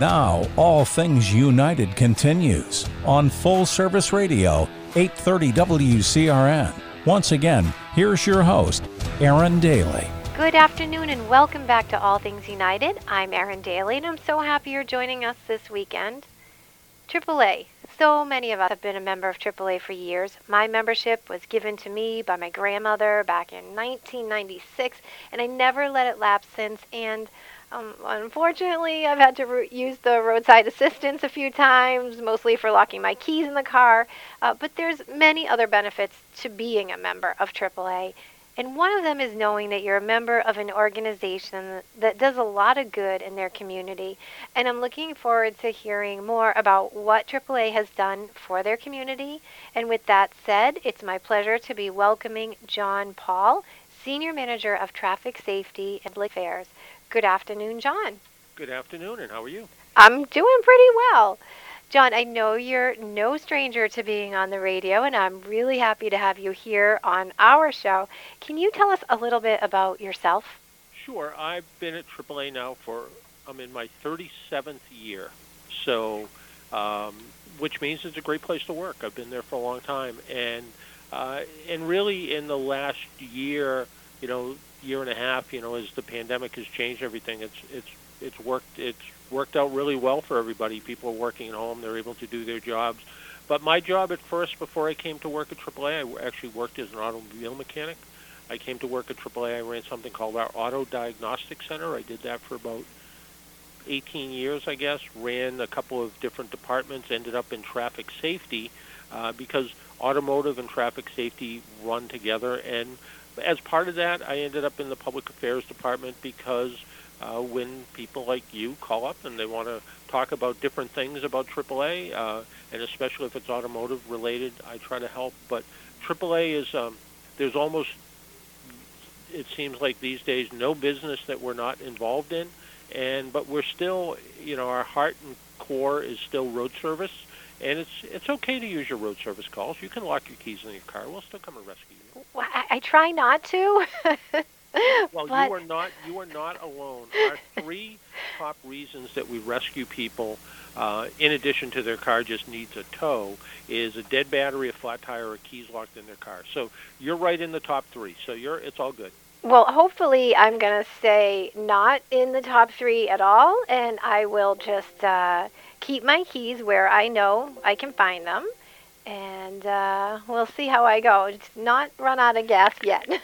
Now, All Things United continues on Full Service Radio, 830 WCRN. Once again, here's your host, Erin Daley. Good afternoon and welcome back to All Things United. I'm Erin Daley and I'm so happy you're joining us this weekend. AAA. So many of us have been a member of AAA for years. My membership was given to me by my grandmother back in 1996 and I never let it lapse since and um, unfortunately, I've had to ro- use the roadside assistance a few times, mostly for locking my keys in the car. Uh, but there's many other benefits to being a member of AAA. And one of them is knowing that you're a member of an organization that does a lot of good in their community. And I'm looking forward to hearing more about what AAA has done for their community. And with that said, it's my pleasure to be welcoming John Paul, Senior Manager of Traffic Safety and Public Affairs. Good afternoon, John. Good afternoon, and how are you? I'm doing pretty well. John, I know you're no stranger to being on the radio, and I'm really happy to have you here on our show. Can you tell us a little bit about yourself? Sure. I've been at AAA now for, I'm in my 37th year. So, um, which means it's a great place to work. I've been there for a long time. And, uh, and really in the last year, you know, year and a half, you know, as the pandemic has changed everything, it's it's it's worked it's worked out really well for everybody. People are working at home; they're able to do their jobs. But my job at first, before I came to work at AAA, I actually worked as an automobile mechanic. I came to work at AAA. I ran something called our Auto Diagnostic Center. I did that for about 18 years, I guess. Ran a couple of different departments. Ended up in traffic safety uh, because automotive and traffic safety run together. And as part of that, I ended up in the public affairs department because uh, when people like you call up and they want to talk about different things about AAA, uh, and especially if it's automotive related, I try to help. But AAA is um, there's almost it seems like these days no business that we're not involved in, and but we're still you know our heart and core is still road service. And it's it's okay to use your road service calls. You can lock your keys in your car. We'll still come and rescue you. Well, I, I try not to. well, but... you are not you are not alone. Our three top reasons that we rescue people, uh, in addition to their car just needs a tow, is a dead battery, a flat tire, or keys locked in their car. So you're right in the top three. So you're it's all good. Well, hopefully, I'm going to stay not in the top three at all, and I will just uh, keep my keys where I know I can find them and uh, we'll see how I go. It's not run out of gas yet. you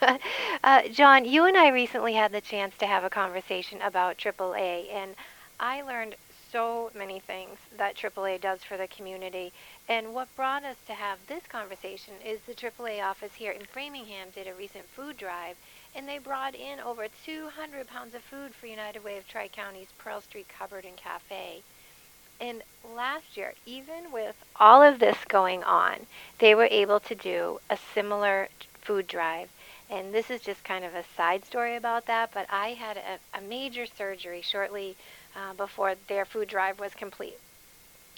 uh, John, you and I recently had the chance to have a conversation about AAA, and I learned so many things that AAA does for the community. And what brought us to have this conversation is the AAA office here in Framingham did a recent food drive, and they brought in over 200 pounds of food for United Way of Tri County's Pearl Street Cupboard and Cafe. And last year, even with all of this going on, they were able to do a similar food drive. And this is just kind of a side story about that, but I had a, a major surgery shortly uh, before their food drive was complete.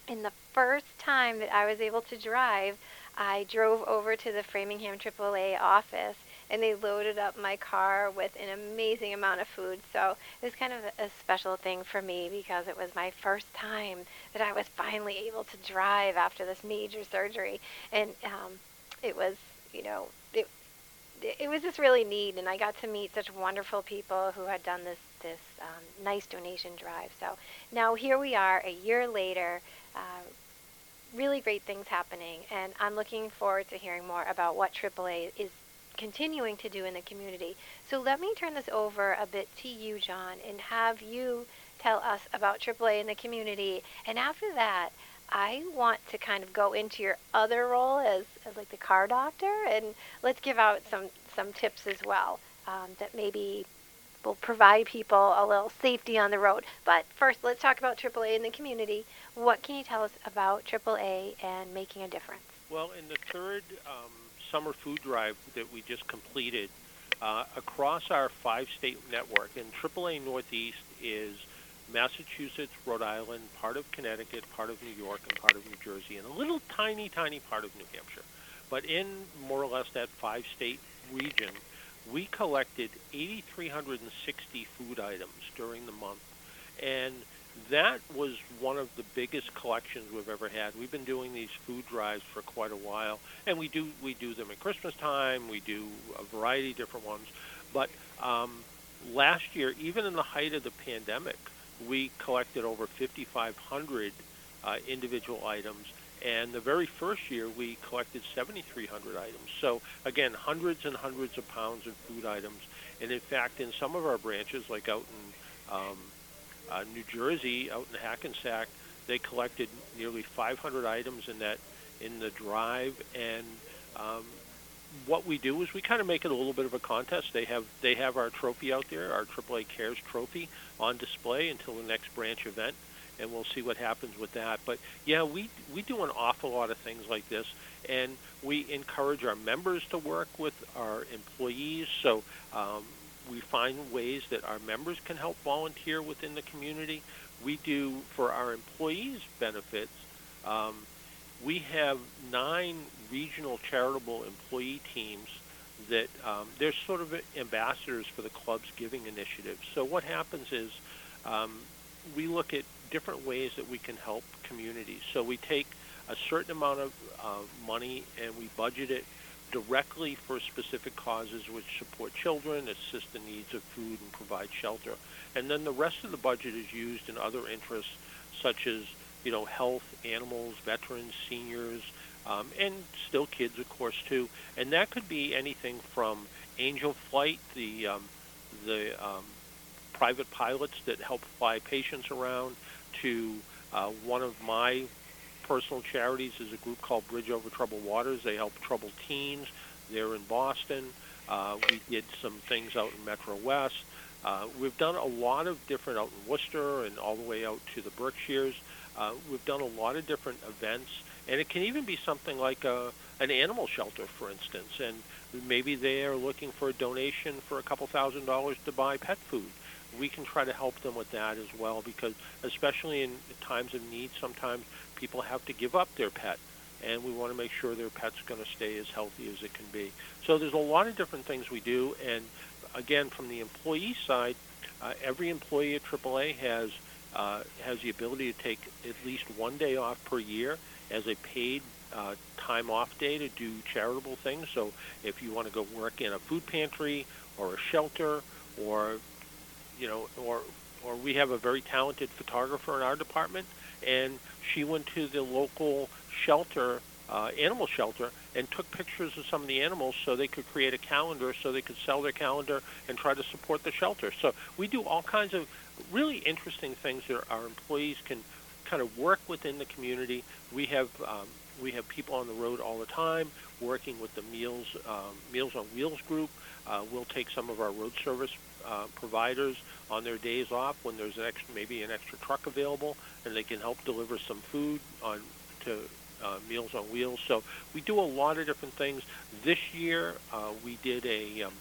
And the first time that I was able to drive, I drove over to the Framingham AAA office and they loaded up my car with an amazing amount of food. So it was kind of a special thing for me because it was my first time that I was finally able to drive after this major surgery, and um, it was, you know, it it was just really neat, and I got to meet such wonderful people who had done this this um, nice donation drive. So now here we are, a year later. Uh, really great things happening, and I'm looking forward to hearing more about what AAA is continuing to do in the community. So let me turn this over a bit to you, John, and have you tell us about AAA in the community. And after that, I want to kind of go into your other role as, as like the car doctor, and let's give out some some tips as well um, that maybe will provide people a little safety on the road. But first, let's talk about AAA in the community. What can you tell us about AAA and making a difference? Well, in the third um, summer food drive that we just completed uh, across our five-state network, and AAA Northeast is Massachusetts, Rhode Island, part of Connecticut, part of New York, and part of New Jersey, and a little tiny, tiny part of New Hampshire. But in more or less that five-state region, we collected 8,360 food items during the month, and that was one of the biggest collections we've ever had. We've been doing these food drives for quite a while, and we do we do them at Christmas time. We do a variety of different ones, but um, last year, even in the height of the pandemic, we collected over 5,500 uh, individual items. And the very first year, we collected 7,300 items. So, again, hundreds and hundreds of pounds of food items. And in fact, in some of our branches, like out in um, uh, New Jersey, out in Hackensack, they collected nearly 500 items in that in the drive. And um, what we do is we kind of make it a little bit of a contest. They have they have our trophy out there, our AAA Cares trophy, on display until the next branch event, and we'll see what happens with that. But yeah, we we do an awful lot of things like this, and we encourage our members to work with our employees. So um, we find ways that our members can help volunteer within the community. We do for our employees' benefits. Um, we have nine regional charitable employee teams that um, they're sort of ambassadors for the club's giving initiative. So what happens is um, we look at different ways that we can help communities. So we take a certain amount of uh, money and we budget it directly for specific causes which support children, assist the needs of food, and provide shelter. And then the rest of the budget is used in other interests such as you know, health, animals, veterans, seniors, um, and still kids, of course, too. And that could be anything from Angel Flight, the um, the um, private pilots that help fly patients around, to uh, one of my personal charities is a group called Bridge Over Troubled Waters. They help troubled teens. They're in Boston. Uh, we did some things out in Metro West. Uh, we've done a lot of different out in Worcester and all the way out to the Berkshires. Uh, we've done a lot of different events, and it can even be something like a, an animal shelter, for instance, and maybe they are looking for a donation for a couple thousand dollars to buy pet food. We can try to help them with that as well, because especially in times of need, sometimes people have to give up their pet, and we want to make sure their pet's going to stay as healthy as it can be. So there's a lot of different things we do, and again, from the employee side, uh, every employee at AAA has uh, has the ability to take at least one day off per year as a paid uh, time off day to do charitable things. So if you want to go work in a food pantry or a shelter or you know or or we have a very talented photographer in our department and she went to the local shelter uh, animal shelter and took pictures of some of the animals so they could create a calendar so they could sell their calendar and try to support the shelter. So we do all kinds of really interesting things that our employees can kind of work within the community. We have um, we have people on the road all the time working with the Meals um, Meals on Wheels group. Uh, we'll take some of our road service uh, providers on their days off when there's an extra, maybe an extra truck available, and they can help deliver some food on to uh, Meals on Wheels. So we do a lot of different things. This year uh, we did a um,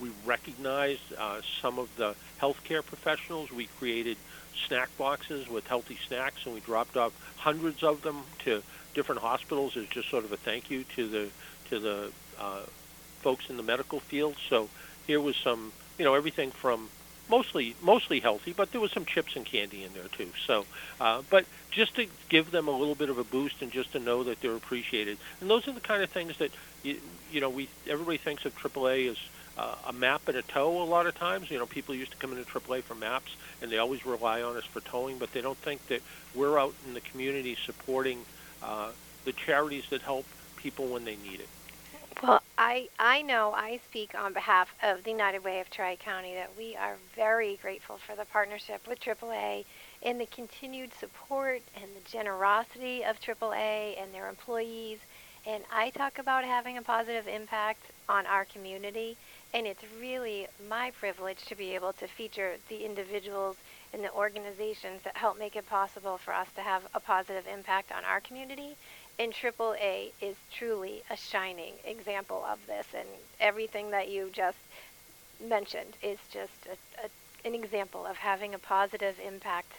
we recognized uh, some of the healthcare professionals. We created snack boxes with healthy snacks, and we dropped off hundreds of them to different hospitals as just sort of a thank you to the to the uh, folks in the medical field. So here was some, you know, everything from mostly mostly healthy, but there was some chips and candy in there too. So, uh, but just to give them a little bit of a boost and just to know that they're appreciated. And those are the kind of things that you, you know we everybody thinks of AAA as uh, a map and a tow a lot of times. You know, people used to come into AAA for maps, and they always rely on us for towing, but they don't think that we're out in the community supporting uh, the charities that help people when they need it. I, I know I speak on behalf of the United Way of Tri County that we are very grateful for the partnership with AAA and the continued support and the generosity of AAA and their employees. And I talk about having a positive impact on our community and it's really my privilege to be able to feature the individuals and the organizations that help make it possible for us to have a positive impact on our community. And AAA is truly a shining example of this. And everything that you just mentioned is just a, a, an example of having a positive impact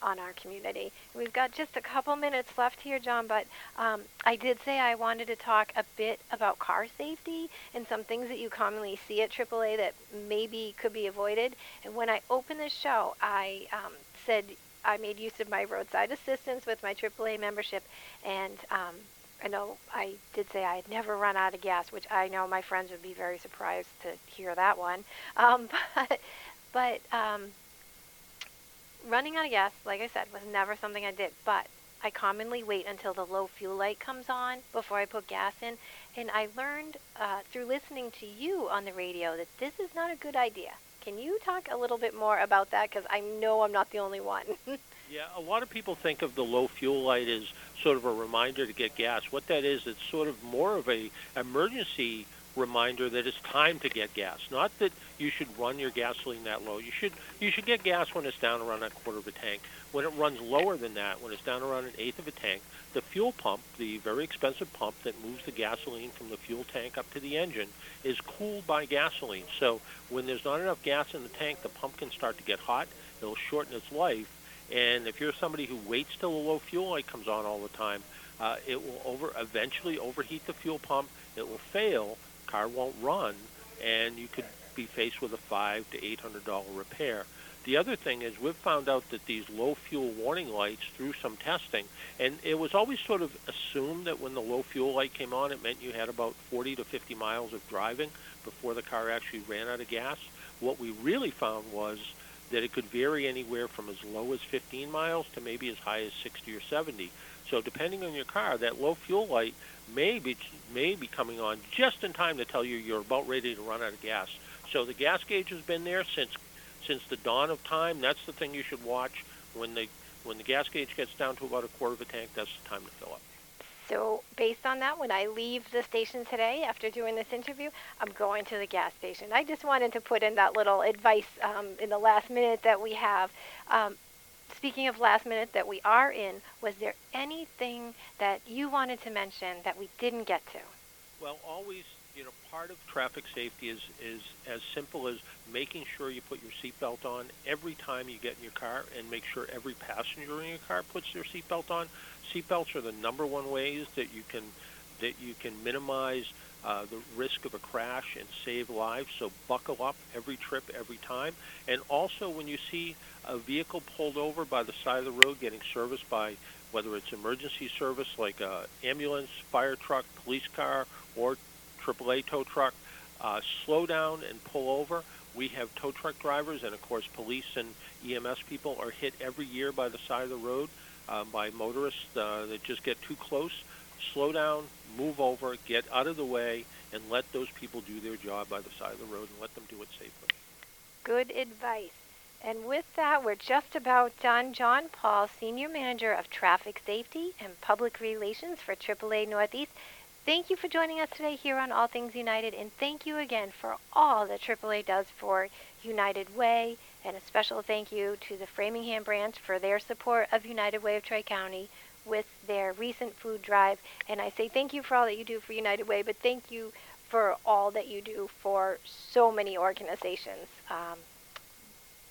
on our community. We've got just a couple minutes left here, John, but um, I did say I wanted to talk a bit about car safety and some things that you commonly see at AAA that maybe could be avoided. And when I opened the show, I um, said I made use of my roadside assistance with my AAA membership, and um, I know I did say I had never run out of gas, which I know my friends would be very surprised to hear that one. Um, but but um, running out of gas, like I said, was never something I did. But I commonly wait until the low fuel light comes on before I put gas in. And I learned uh, through listening to you on the radio that this is not a good idea. Can you talk a little bit more about that? Because I know I'm not the only one. yeah, a lot of people think of the low fuel light as sort of a reminder to get gas. What that is, it's sort of more of a emergency reminder that it's time to get gas. Not that you should run your gasoline that low. You should you should get gas when it's down around a quarter of a tank. When it runs lower than that, when it's down around an eighth of a tank, the fuel pump, the very expensive pump that moves the gasoline from the fuel tank up to the engine, is cooled by gasoline. So when there's not enough gas in the tank, the pump can start to get hot. It'll shorten its life. And if you're somebody who waits till the low fuel light comes on all the time, uh, it will over eventually overheat the fuel pump. It will fail, car won't run, and you could be faced with a five to eight hundred dollar repair. The other thing is we've found out that these low fuel warning lights through some testing, and it was always sort of assumed that when the low fuel light came on, it meant you had about 40 to 50 miles of driving before the car actually ran out of gas. What we really found was that it could vary anywhere from as low as 15 miles to maybe as high as 60 or 70. So depending on your car, that low fuel light may be may be coming on just in time to tell you you're about ready to run out of gas. So the gas gauge has been there since since the dawn of time. That's the thing you should watch when the when the gas gauge gets down to about a quarter of a tank. That's the time to fill up. So, based on that, when I leave the station today after doing this interview, I'm going to the gas station. I just wanted to put in that little advice um, in the last minute that we have. Um, speaking of last minute that we are in, was there anything that you wanted to mention that we didn't get to? Well, always, you know, part of traffic safety is, is as simple as making sure you put your seatbelt on every time you get in your car and make sure every passenger in your car puts their seatbelt on. Seatbelts are the number one ways that you can that you can minimize uh, the risk of a crash and save lives. So buckle up every trip, every time. And also, when you see a vehicle pulled over by the side of the road getting serviced by whether it's emergency service like a ambulance, fire truck, police car, or AAA tow truck, uh, slow down and pull over. We have tow truck drivers and, of course, police and EMS people are hit every year by the side of the road uh, by motorists uh, that just get too close slow down, move over, get out of the way, and let those people do their job by the side of the road and let them do it safely. Good advice. And with that, we're just about done. John Paul, Senior Manager of Traffic Safety and Public Relations for AAA Northeast, thank you for joining us today here on All Things United, and thank you again for all that AAA does for United Way, and a special thank you to the Framingham branch for their support of United Way of Tri County with their recent food drive. And I say thank you for all that you do for United Way, but thank you for all that you do for so many organizations. Um,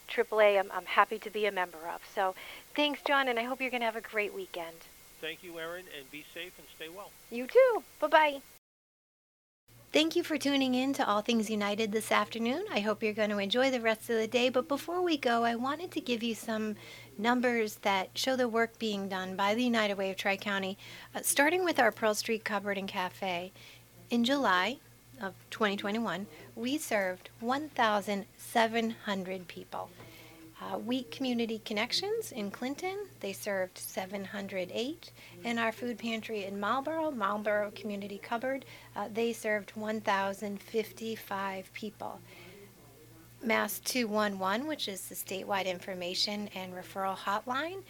AAA, I'm, I'm happy to be a member of. So thanks, John, and I hope you're going to have a great weekend. Thank you, Erin, and be safe and stay well. You too. Bye bye. Thank you for tuning in to All Things United this afternoon. I hope you're going to enjoy the rest of the day. But before we go, I wanted to give you some numbers that show the work being done by the United Way of Tri County, uh, starting with our Pearl Street Cupboard and Cafe. In July of 2021, we served 1,700 people. Uh, Wheat Community Connections in Clinton, they served 708. And our food pantry in Marlboro, Marlboro Community Cupboard, uh, they served 1,055 people. Mass 211, which is the statewide information and referral hotline,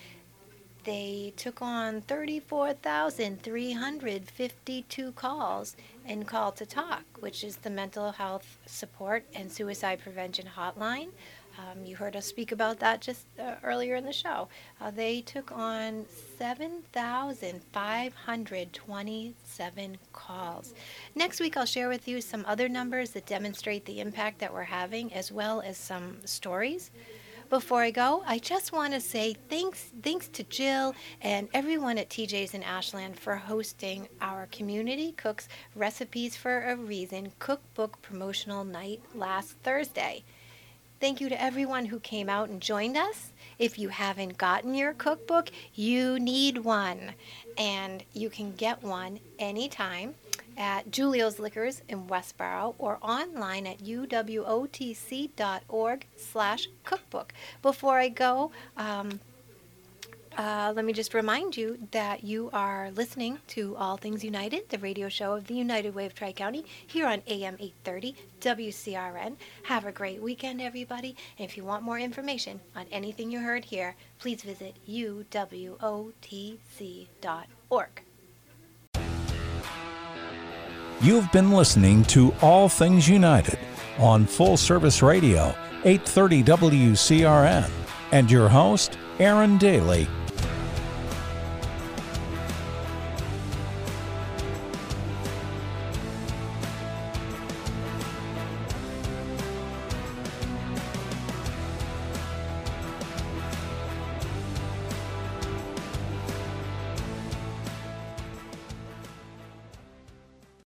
they took on 34,352 calls and Call to Talk, which is the mental health support and suicide prevention hotline. Um, you heard us speak about that just uh, earlier in the show. Uh, they took on 7,527 calls. Next week, I'll share with you some other numbers that demonstrate the impact that we're having, as well as some stories. Before I go, I just want to say thanks thanks to Jill and everyone at TJ's in Ashland for hosting our Community Cooks Recipes for a Reason cookbook promotional night last Thursday. Thank you to everyone who came out and joined us. If you haven't gotten your cookbook, you need one. And you can get one anytime at Julio's Liquors in Westboro or online at uwotc.org slash cookbook. Before I go, um, uh, let me just remind you that you are listening to All Things United, the radio show of the United Way of Tri County, here on AM 830 WCRN. Have a great weekend, everybody. And if you want more information on anything you heard here, please visit uwotc.org. You've been listening to All Things United on Full Service Radio, 830 WCRN, and your host, Erin Daley